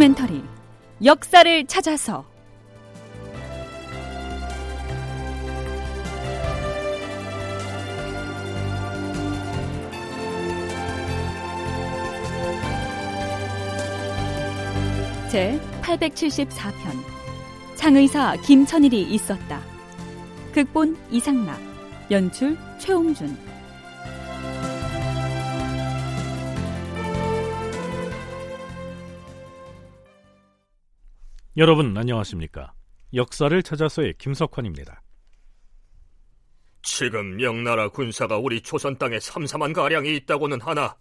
다큐멘터리 역사를 찾아서 제 874편 창의사 김천일이 있었다. 극본 이상락 연출 최홍준 여러분 안녕하십니까? 역사를 찾아서의 김석환입니다. 지금 명나라 군사가 우리 조선 땅에 삼삼한 가량이 있다고는 하나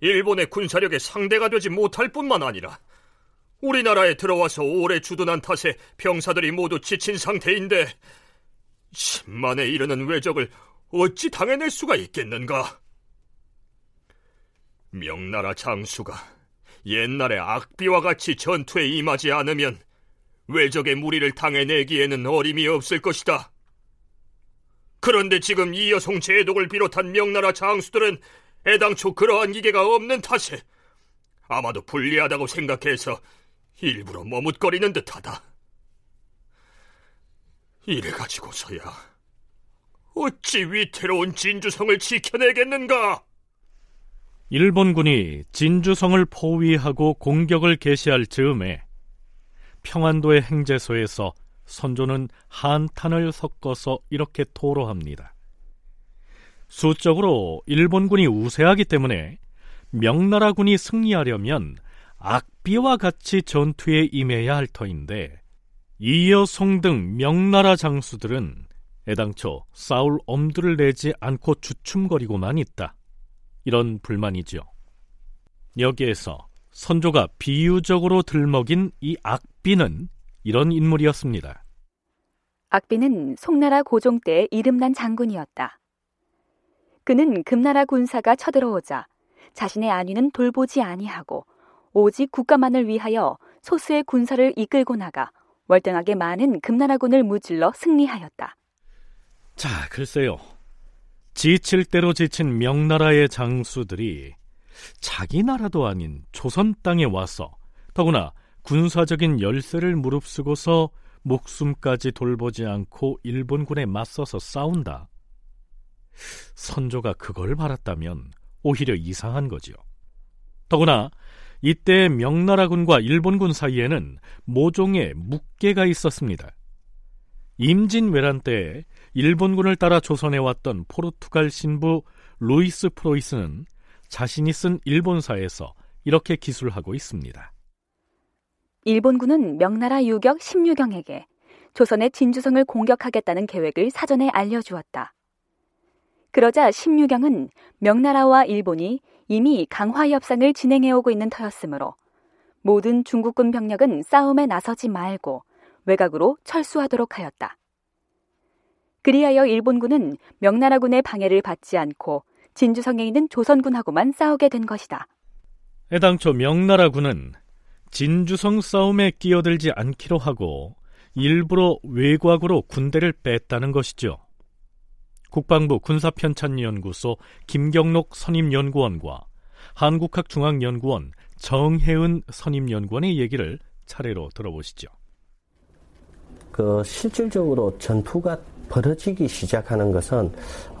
일본의 군사력에 상대가 되지 못할 뿐만 아니라 우리나라에 들어와서 오래 주둔한 탓에 병사들이 모두 지친 상태인데 10만에 이르는 외적을 어찌 당해낼 수가 있겠는가? 명나라 장수가 옛날의 악비와 같이 전투에 임하지 않으면 외적의 무리를 당해내기에는 어림이 없을 것이다. 그런데 지금 이여송 제독을 비롯한 명나라 장수들은 애당초 그러한 기계가 없는 탓에 아마도 불리하다고 생각해서 일부러 머뭇거리는 듯하다. 이래 가지고서야 어찌 위태로운 진주성을 지켜내겠는가? 일본군이 진주성을 포위하고 공격을 개시할 즈음에 평안도의 행제소에서 선조는 한탄을 섞어서 이렇게 토로합니다. 수적으로 일본군이 우세하기 때문에 명나라군이 승리하려면 악비와 같이 전투에 임해야 할 터인데 이여송 등 명나라 장수들은 애당초 싸울 엄두를 내지 않고 주춤거리고만 있다. 이런 불만이죠. 여기에서 선조가 비유적으로 들먹인 이 악비는 이런 인물이었습니다. 악비는 송나라 고종 때 이름난 장군이었다. 그는 금나라 군사가 쳐들어오자 자신의 안위는 돌보지 아니하고 오직 국가만을 위하여 소수의 군사를 이끌고 나가 월등하게 많은 금나라군을 무질러 승리하였다. 자, 글쎄요. 지칠 대로 지친 명나라의 장수들이 자기 나라도 아닌 조선 땅에 와서 더구나 군사적인 열세를 무릅쓰고서 목숨까지 돌보지 않고 일본군에 맞서서 싸운다. 선조가 그걸 바랐다면 오히려 이상한 거지요. 더구나 이때 명나라군과 일본군 사이에는 모종의 묵계가 있었습니다. 임진왜란 때 일본군을 따라 조선에 왔던 포르투갈 신부 루이스 프로이스는 자신이 쓴 일본사에서 이렇게 기술하고 있습니다. 일본군은 명나라 유격 심유경에게 조선의 진주성을 공격하겠다는 계획을 사전에 알려주었다. 그러자 심유경은 명나라와 일본이 이미 강화 협상을 진행해오고 있는 터였으므로 모든 중국군 병력은 싸움에 나서지 말고 외곽으로 철수하도록 하였다. 그리하여 일본군은 명나라군의 방해를 받지 않고 진주성에 있는 조선군하고만 싸우게 된 것이다. 애당초 명나라군은 진주성 싸움에 끼어들지 않기로 하고 일부러 외곽으로 군대를 뺐다는 것이죠. 국방부 군사편찬연구소 김경록 선임연구원과 한국학중앙연구원 정혜은 선임연구원의 얘기를 차례로 들어보시죠. 그 실질적으로 전투가 벌어지기 시작하는 것은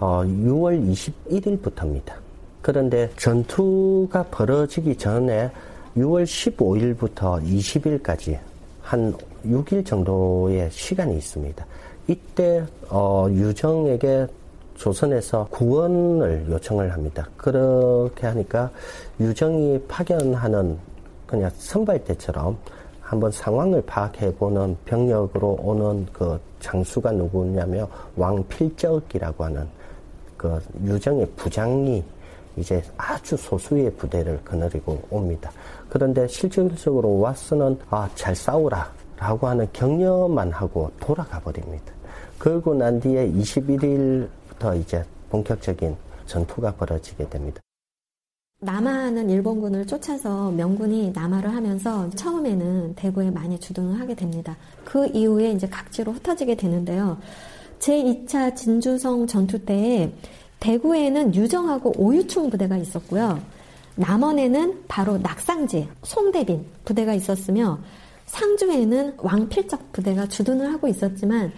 6월 어, 21일부터입니다. 그런데 전투가 벌어지기 전에 6월 15일부터 20일까지 한 6일 정도의 시간이 있습니다. 이때 어, 유정에게 조선에서 구원을 요청을 합니다. 그렇게 하니까 유정이 파견하는 그냥 선발대처럼 한번 상황을 파악해보는 병력으로 오는 그 장수가 누구냐면 왕필적이라고 하는 그 유정의 부장이 이제 아주 소수의 부대를 거느리고 옵니다. 그런데 실질적으로 와서는 아, 잘 싸우라 라고 하는 격려만 하고 돌아가 버립니다. 그러고 난 뒤에 21일부터 이제 본격적인 전투가 벌어지게 됩니다. 남하는 일본군을 쫓아서 명군이 남하를 하면서 처음에는 대구에 많이 주둔을 하게 됩니다. 그 이후에 이제 각지로 흩어지게 되는데요. 제2차 진주성 전투 때에 대구에는 유정하고 오유충 부대가 있었고요. 남원에는 바로 낙상지, 송대빈 부대가 있었으며 상주에는 왕필적 부대가 주둔을 하고 있었지만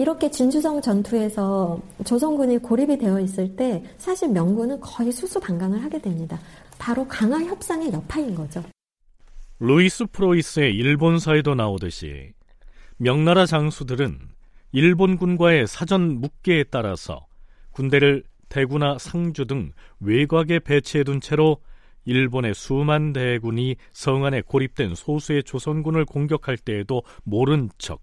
이렇게 진주성 전투에서 조선군이 고립이 되어 있을 때 사실 명군은 거의 수수방강을 하게 됩니다. 바로 강화 협상의 여파인 거죠. 루이스 프로이스의 일본사에도 나오듯이 명나라 장수들은 일본군과의 사전 묵계에 따라서 군대를 대구나 상주 등 외곽에 배치해둔 채로 일본의 수만 대군이 성안에 고립된 소수의 조선군을 공격할 때에도 모른 척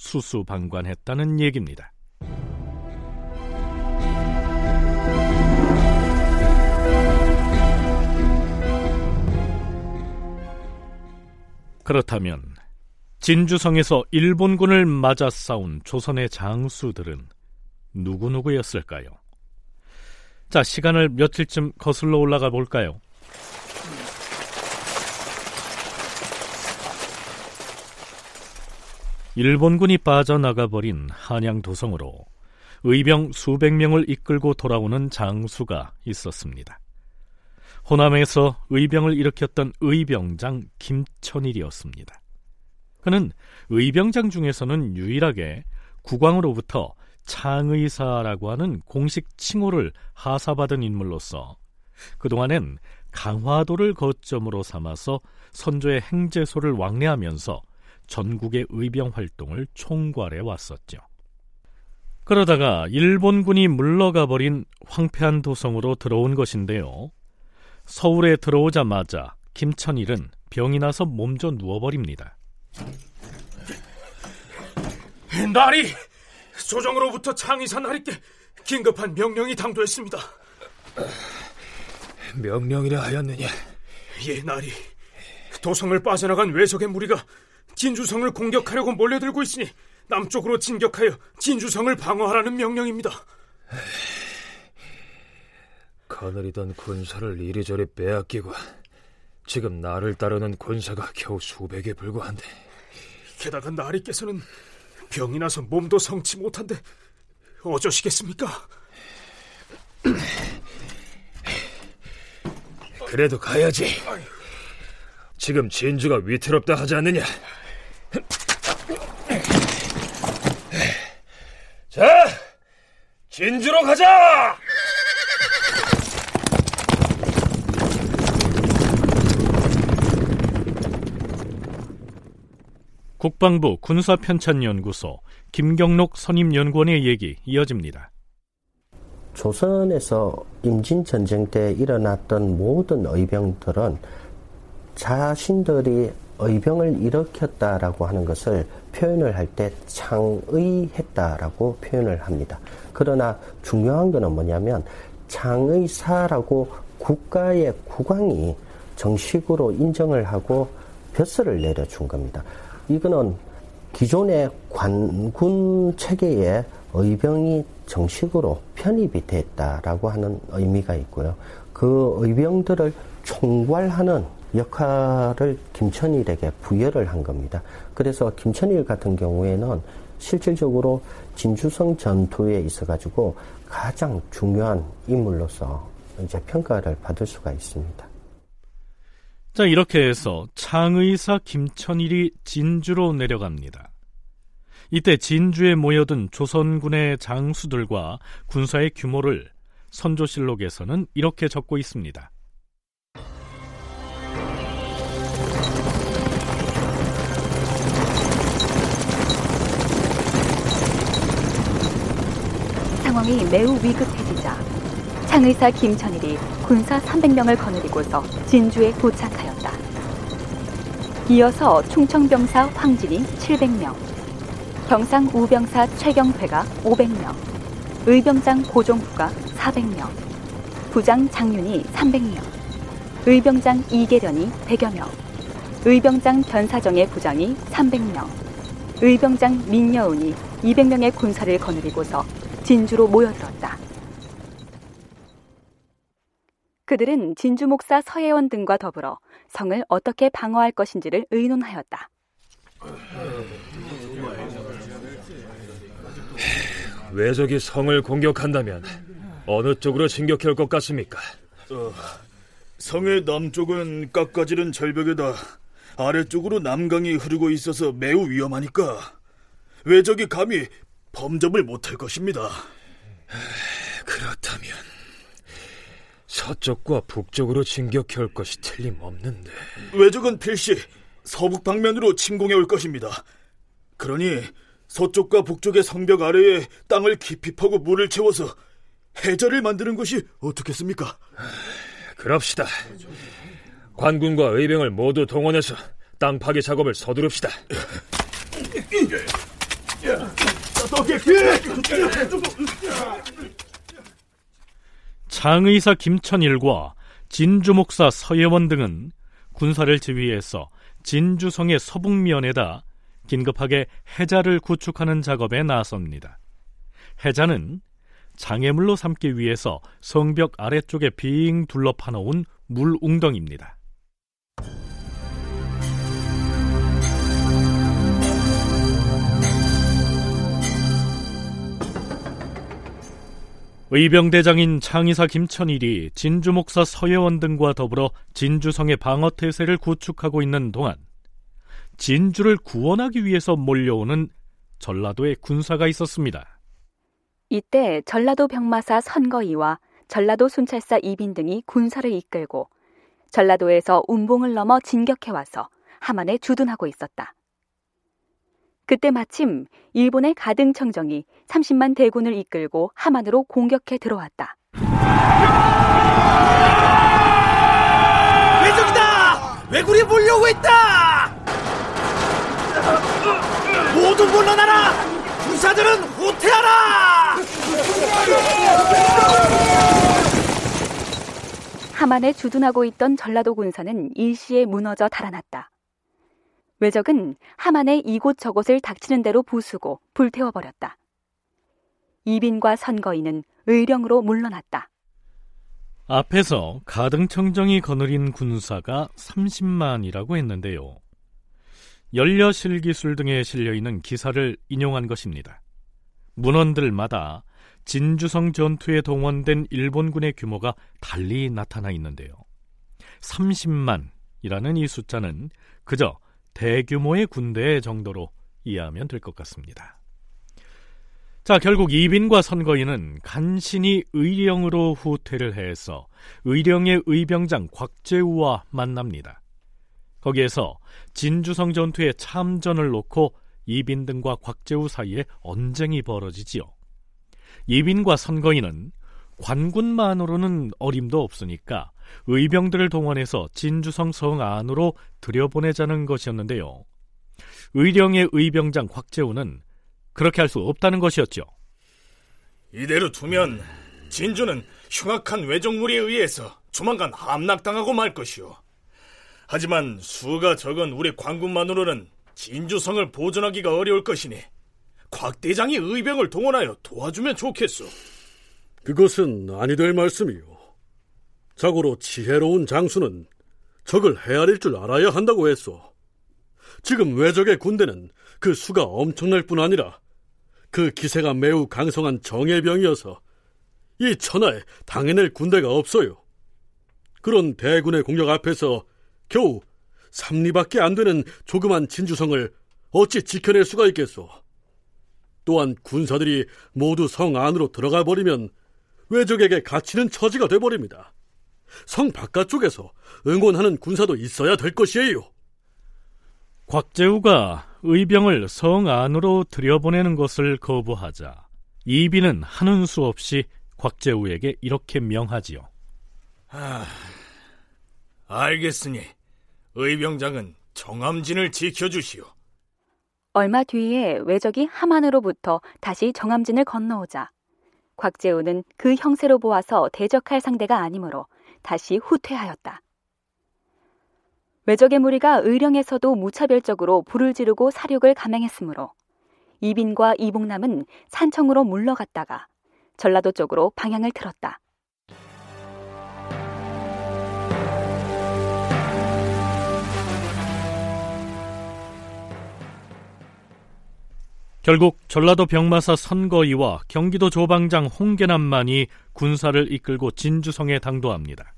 수수방관했다는 얘기입니다. 그렇다면 진주성에서 일본군을 맞아 싸운 조선의 장수들은 누구누구였을까요? 자, 시간을 며칠쯤 거슬러 올라가 볼까요? 일본군이 빠져나가 버린 한양 도성으로 의병 수백 명을 이끌고 돌아오는 장수가 있었습니다. 호남에서 의병을 일으켰던 의병장 김천일이었습니다. 그는 의병장 중에서는 유일하게 국왕으로부터 창의사라고 하는 공식 칭호를 하사받은 인물로서 그동안엔 강화도를 거점으로 삼아서 선조의 행제소를 왕래하면서 전국의 의병 활동을 총괄해 왔었죠. 그러다가 일본군이 물러가 버린 황폐한 도성으로 들어온 것인데요. 서울에 들어오자마자 김천일은 병이 나서 몸져 누워버립니다. 나리 소정으로부터 창의사 나리께 긴급한 명령이 당도했습니다. 명령이라 하였느냐? 예, 나리. 도성을 빠져나간 외적의 무리가 진주성을 공격하려고 몰려들고 있으니 남쪽으로 진격하여 진주성을 방어하라는 명령입니다. 거느리던 군사를 이리저리 빼앗기고 지금 나를 따르는 군사가 겨우 수백에 불과한데 게다가 나리께서는 병이 나서 몸도 성치 못한데 어쩌시겠습니까? 그래도 가야지. 지금 진주가 위태롭다 하지 않느냐? 자, 진주로 가자! 국방부 군사편찬연구소 김경록 선임연구원의 얘기 이어집니다. 조선에서 임진전쟁 때 일어났던 모든 의병들은 자신들이 의병을 일으켰다라고 하는 것을 표현을 할 때 창의했다라고 표현을 합니다. 그러나 중요한 것은 뭐냐면 창의사라고 국가의 국왕이 정식으로 인정을 하고 벼슬을 내려준 겁니다. 이거는 기존의 관군 체계에 의병이 정식으로 편입이 됐다라고 하는 의미가 있고요. 그 의병들을 총괄하는 역할을 김천일에게 부여를 한 겁니다. 그래서 김천일 같은 경우에는 실질적으로 진주성 전투에 있어 가지고 가장 중요한 인물로서 이제 평가를 받을 수가 있습니다. 자, 이렇게 해서 창의사 김천일이 진주로 내려갑니다. 이때 진주에 모여든 조선군의 장수들과 군사의 규모를 선조실록에서는 이렇게 적고 있습니다. 상황이 매우 위급해지자 창의사 김천일이 군사 300명을 거느리고서 진주에 도착하였다. 이어서 충청병사 황진이 700명, 경상 우병사 최경회가 500명, 의병장 고종부가 400명, 부장 장윤이 300명, 의병장 이계련이 100여 명, 의병장 변사정의 부장이 300명, 의병장 민여운이 200명의 군사를 거느리고서 진주로 모여들었다. 그들은 진주 목사 서혜원 등과 더불어 성을 어떻게 방어할 것인지를 의논하였다. 외적이 성을 공격한다면 어느 쪽으로 진격할 것 같습니까? 어, 성의 남쪽은 깎아지른 절벽에다 아래쪽으로 남강이 흐르고 있어서 매우 위험하니까 외적이 감히 범접을 못할 것입니다. 그렇다면 서쪽과 북쪽으로 진격해 올 것이 틀림없는데 외적은 필시 서북 방면으로 침공해 올 것입니다. 그러니 서쪽과 북쪽의 성벽 아래에 땅을 깊이 파고 물을 채워서 해저를 만드는 것이 어떻겠습니까? 그럽시다. 관군과 의병을 모두 동원해서 땅 파괴 작업을 서두릅시다. 장의사 김천일과 진주 목사 서예원 등은 군사를 지휘해서 진주성의 서북면에다 긴급하게 해자를 구축하는 작업에 나섭니다. 해자는 장애물로 삼기 위해서 성벽 아래쪽에 빙 둘러 파놓은 물웅덩입니다. 의병대장인 창의사 김천일이 진주 목사 서예원 등과 더불어 진주성의 방어 태세를 구축하고 있는 동안 진주를 구원하기 위해서 몰려오는 전라도의 군사가 있었습니다. 이때 전라도 병마사 선거이와 전라도 순찰사 이빈 등이 군사를 이끌고 전라도에서 운봉을 넘어 진격해 와서 함안에 주둔하고 있었다. 그때 마침 일본의 가등청정이 30만 대군을 이끌고 함안으로 공격해 들어왔다. 외적이다! 왜군이 몰려오고 있다! 모두 물러나라! 군사들은 후퇴하라! 함안에 주둔하고 있던 전라도 군사는 일시에 무너져 달아났다. 외적은 함안에 이곳저곳을 닥치는 대로 부수고 불태워버렸다. 이빈과 선거인은 의령으로 물러났다. 앞에서 가등청정이 거느린 군사가 30만이라고 했는데요. 연려실 기술 등에 실려있는 기사를 인용한 것입니다. 문헌들마다 진주성 전투에 동원된 일본군의 규모가 달리 나타나 있는데요. 30만이라는 이 숫자는 그저 대규모의 군대 정도로 이해하면 될 것 같습니다. 자, 결국 이빈과 선거인은 간신히 의령으로 후퇴를 해서 의령의 의병장 곽재우와 만납니다. 거기에서 진주성 전투의 참전을 놓고 이빈 등과 곽재우 사이에 언쟁이 벌어지지요. 이빈과 선거인은 관군만으로는 어림도 없으니까 의병들을 동원해서 진주성 성 안으로 들여보내자는 것이었는데요. 의령의 의병장 곽재우는 그렇게 할 수 없다는 것이었죠. 이대로 두면 진주는 흉악한 외적무리에 의해서 조만간 함락당하고 말 것이오. 하지만 수가 적은 우리 관군만으로는 진주성을 보존하기가 어려울 것이니 곽 대장이 의병을 동원하여 도와주면 좋겠소. 그것은 아니 될 말씀이요. 자고로 지혜로운 장수는 적을 헤아릴 줄 알아야 한다고 했소. 지금 외적의 군대는 그 수가 엄청날 뿐 아니라 그 기세가 매우 강성한 정예병이어서 이 천하에 당해낼 군대가 없어요. 그런 대군의 공격 앞에서 겨우 삼리밖에 안 되는 조그만 진주성을 어찌 지켜낼 수가 있겠소? 또한 군사들이 모두 성 안으로 들어가 버리면 외적에게 갇히는 처지가 돼버립니다. 성 바깥쪽에서 응원하는 군사도 있어야 될 것이에요. 곽재우가 의병을 성 안으로 들여보내는 것을 거부하자 이비는 하는 수 없이 곽재우에게 이렇게 명하지요. 아, 알겠으니 의병장은 정암진을 지켜주시오. 얼마 뒤에 외적이 함안으로부터 다시 정암진을 건너오자 곽재우는 그 형세로 보아서 대적할 상대가 아니므로 다시 후퇴하였다. 외적의 무리가 의령에서도 무차별적으로 불을 지르고 사륙을 감행했으므로 이빈과 이봉남은 산청으로 물러갔다가 전라도 쪽으로 방향을 틀었다. 결국 전라도 병마사 선거이와 경기도 조방장 홍계남만이 군사를 이끌고 진주성에 당도합니다.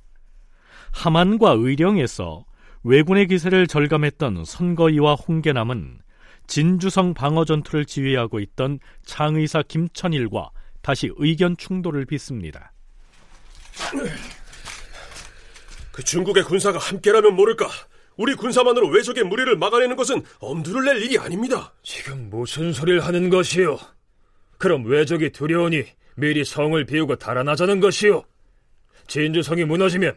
함안과 의령에서 왜군의 기세를 절감했던 선거이와 홍계남은 진주성 방어 전투를 지휘하고 있던 창의사 김천일과 다시 의견 충돌을 빚습니다. 그 중국의 군사가 함께라면 모를까. 우리 군사만으로 외적의 무리를 막아내는 것은 엄두를 낼 일이 아닙니다. 지금 무슨 소리를 하는 것이요? 그럼 외적이 두려우니 미리 성을 비우고 달아나자는 것이요? 진주성이 무너지면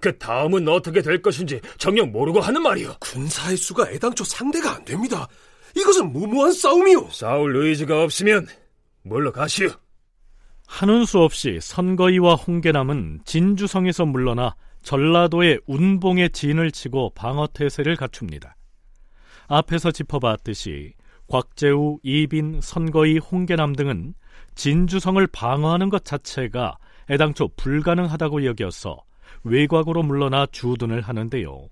그 다음은 어떻게 될 것인지 정녕 모르고 하는 말이오. 군사의 수가 애당초 상대가 안 됩니다. 이것은 무모한 싸움이오. 싸울 의지가 없으면 물러가시오. 하는 수 없이 선거이와 홍계남은 진주성에서 물러나 전라도의 운봉에 진을 치고 방어태세를 갖춥니다. 앞에서 짚어봤듯이 곽재우, 이빈, 선거이, 홍계남 등은 진주성을 방어하는 것 자체가 애당초 불가능하다고 여겨서 외곽으로 물러나 주둔을 하는데요.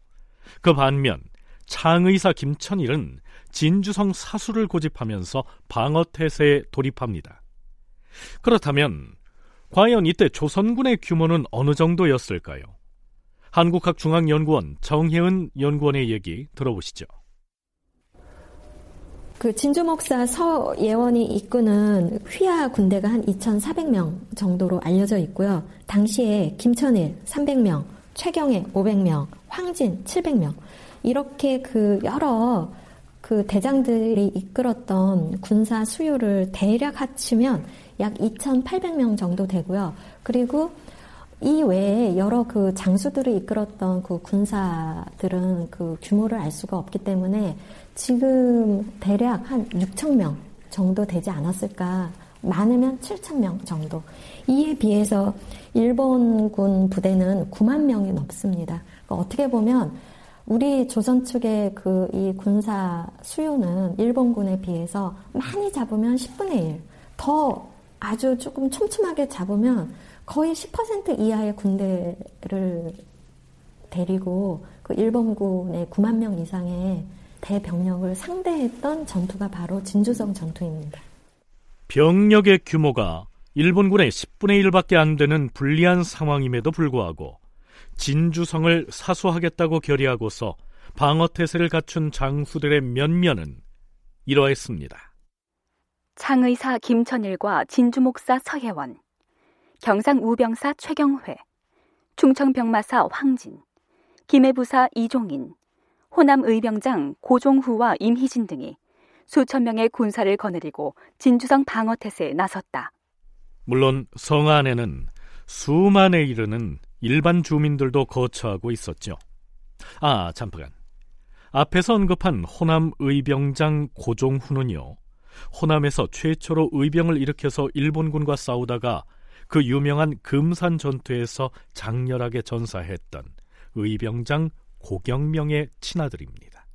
그 반면 창의사 김천일은 진주성 사수를 고집하면서 방어태세에 돌입합니다. 그렇다면 과연 이때 조선군의 규모는 어느 정도였을까요? 한국학중앙연구원 정혜은 연구원의 얘기 들어보시죠. 그 진주 목사 서예원이 이끄는 휘하 군대가 한 2,400명 정도로 알려져 있고요. 당시에 김천일 300명, 최경애 500명, 황진 700명 이렇게 그 여러 그 대장들이 이끌었던 군사 수요를 대략 합치면 약 2,800명 정도 되고요. 그리고 이 외에 여러 그 장수들을 이끌었던 그 군사들은 그 규모를 알 수가 없기 때문에 지금 대략 한 6천 명 정도 되지 않았을까. 많으면 7천 명 정도. 이에 비해서 일본군 부대는 9만 명이 넘습니다. 그러니까 어떻게 보면 우리 조선 측의 그 이 군사 수요는 일본군에 비해서 많이 잡으면 10분의 1, 더 아주 조금 촘촘하게 잡으면 거의 10% 이하의 군대를 데리고 그 일본군의 9만 명 이상의 대병력을 상대했던 전투가 바로 진주성 전투입니다. 병력의 규모가 일본군의 10분의 1밖에 안 되는 불리한 상황임에도 불구하고 진주성을 사수하겠다고 결의하고서 방어태세를 갖춘 장수들의 면면은 이러했습니다. 창의사 김천일과 진주목사 서혜원, 경상우병사 최경회, 충청병마사 황진, 김해부사 이종인, 호남의병장 고종후와 임희진 등이 수천 명의 군사를 거느리고 진주성 방어태세에 나섰다. 물론 성 안에는 수만에 이르는 일반 주민들도 거처하고 있었죠. 아, 잠깐. 앞에서 언급한 호남 의병장 고종후는요. 호남에서 최초로 의병을 일으켜서 일본군과 싸우다가 그 유명한 금산 전투에서 장렬하게 전사했던 의병장 고경명의 친아들입니다.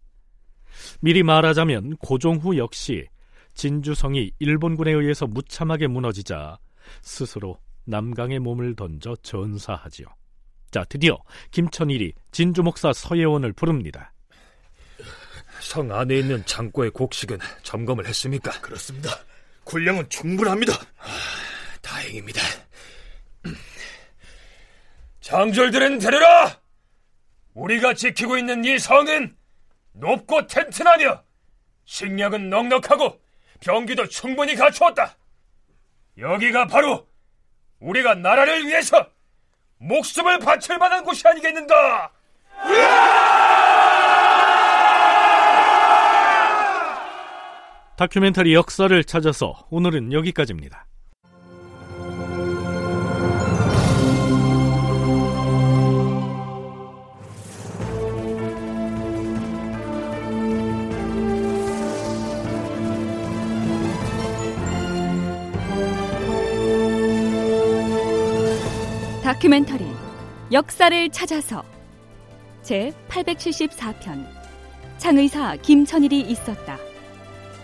미리 말하자면 고종후 역시 진주성이 일본군에 의해서 무참하게 무너지자 스스로 남강에 몸을 던져 전사하지요. 자, 드디어 김천일이 진주 목사 서예원을 부릅니다. 성 안에 있는 창고의 곡식은 점검을 했습니까? 그렇습니다. 군량은 충분합니다. 아, 다행입니다. 장졸들은 데려라! 우리가 지키고 있는 이 성은 높고 튼튼하며 식량은 넉넉하고 병기도 충분히 갖추었다. 여기가 바로 우리가 나라를 위해서 목숨을 바칠 만한 곳이 아니겠는가? 다큐멘터리 역사를 찾아서 오늘은 여기까지입니다. 다큐멘터리 역사를 찾아서 제 874편 창의사 김천일이 있었다.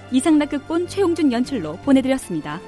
이상락 극본 최용준 연출로 보내드렸습니다.